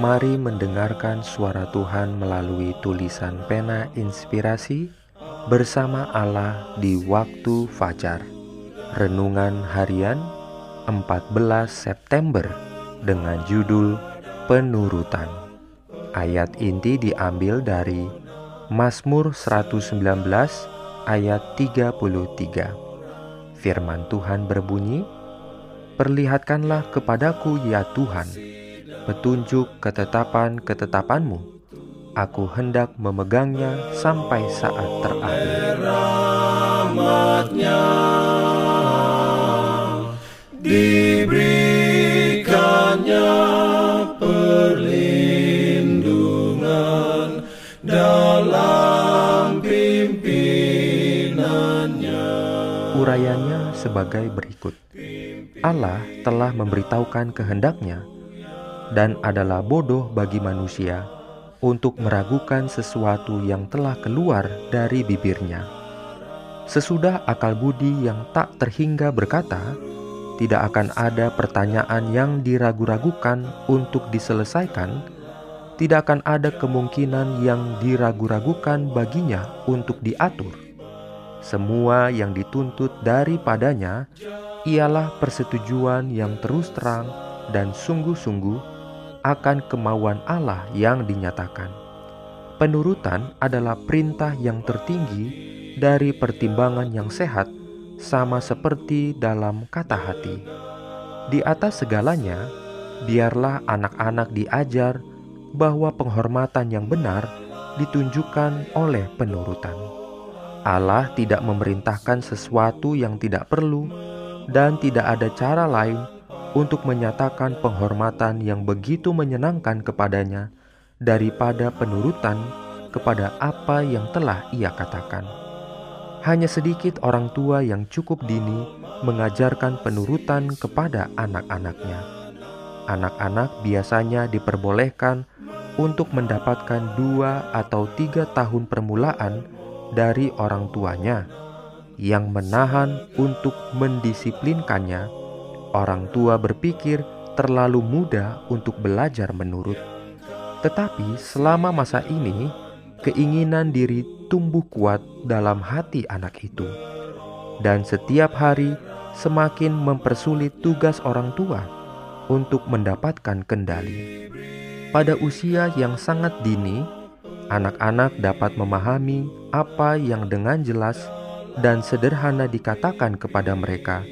Mari mendengarkan suara Tuhan melalui tulisan pena inspirasi bersama Allah di waktu fajar. Renungan harian 14 September dengan judul Penurutan. Ayat inti diambil dari Mazmur 119 ayat 33. Firman Tuhan berbunyi, Perlihatkanlah kepadaku ya Tuhan, petunjuk ketetapan-ketetapanmu. Aku hendak memegangnya sampai saat terakhir. Rahmatnya diberikannya perlindungan dalam pimpinannya. Urayanya sebagai berikut. Allah telah memberitahukan kehendaknya dan adalah bodoh bagi manusia untuk meragukan sesuatu yang telah keluar dari bibirnya. Sesudah akal budi yang tak terhingga berkata, tidak akan ada pertanyaan yang diragu-ragukan untuk diselesaikan, tidak akan ada kemungkinan yang diragu-ragukan baginya untuk diatur. Semua yang dituntut daripadanya ialah persetujuan yang terus terang dan sungguh-sungguh akan kemauan Allah yang dinyatakan. Penurutan adalah perintah yang tertinggi dari pertimbangan yang sehat, sama seperti dalam kata hati. Di atas segalanya, biarlah anak-anak diajar bahwa penghormatan yang benar ditunjukkan oleh penurutan. Allah tidak memerintahkan sesuatu yang tidak perlu, dan tidak ada cara lain untuk menyatakan penghormatan yang begitu menyenangkan kepadanya daripada penurutan kepada apa yang telah ia katakan. Hanya sedikit orang tua yang cukup dini mengajarkan penurutan kepada anak-anaknya. Anak-anak biasanya diperbolehkan untuk mendapatkan dua atau tiga tahun permulaan dari orang tuanya yang menahan untuk mendisiplinkannya Orang tua berpikir terlalu muda untuk belajar menurut, tetapi selama masa ini keinginan diri tumbuh kuat dalam hati anak itu, dan setiap hari semakin mempersulit tugas orang tua untuk mendapatkan kendali. Pada usia yang sangat dini, anak-anak dapat memahami apa yang dengan jelas dan sederhana dikatakan kepada mereka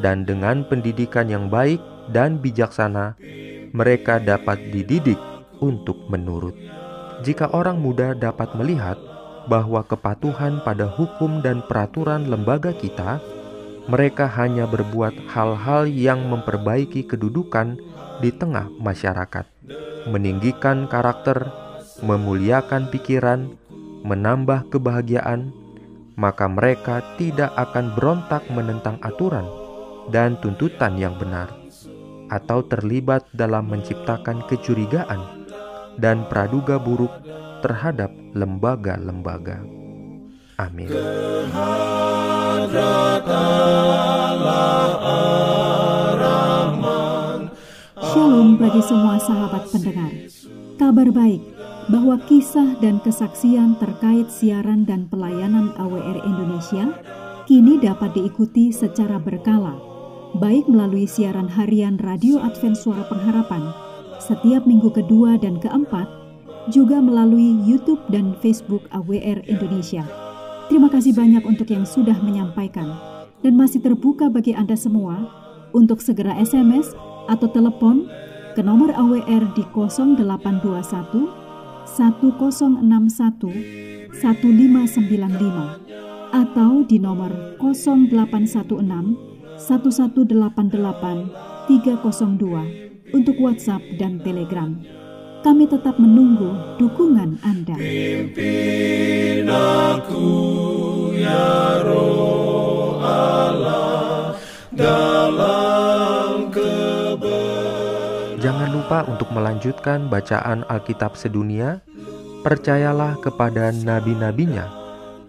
dan dengan pendidikan yang baik dan bijaksana, mereka dapat dididik untuk menurut. Jika orang muda dapat melihat bahwa kepatuhan pada hukum dan peraturan lembaga kita, mereka hanya berbuat hal-hal yang memperbaiki kedudukan di tengah masyarakat, meninggikan karakter, memuliakan pikiran, menambah kebahagiaan, maka mereka tidak akan berontak menentang aturan dan tuntutan yang benar, atau terlibat dalam menciptakan kecurigaan dan praduga buruk terhadap lembaga-lembaga. Amin. Shalom bagi semua sahabat pendengar. Kabar baik bahwa kisah dan kesaksian terkait siaran dan pelayanan AWR Indonesia kini dapat diikuti secara berkala baik melalui siaran harian Radio Advent Suara Pengharapan setiap minggu kedua dan keempat, juga melalui YouTube dan Facebook AWR Indonesia. Terima kasih banyak untuk yang sudah menyampaikan dan masih terbuka bagi Anda semua untuk segera SMS atau telepon ke nomor AWR di 0821 1061 1595 atau di nomor 0816 1188 302 untuk WhatsApp dan Telegram. Kami tetap menunggu dukungan Anda. Pimpin aku ya roh Allah dalam kebenaran. Jangan lupa untuk melanjutkan bacaan Alkitab sedunia. Percayalah kepada nabi-nabinya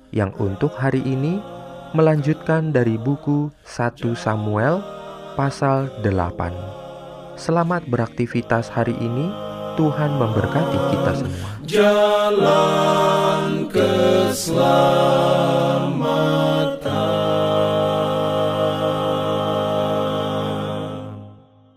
yang untuk hari ini melanjutkan dari buku 1 Samuel pasal 8. Selamat beraktivitas hari ini. Tuhan memberkati kita semua. Jalan keselamatan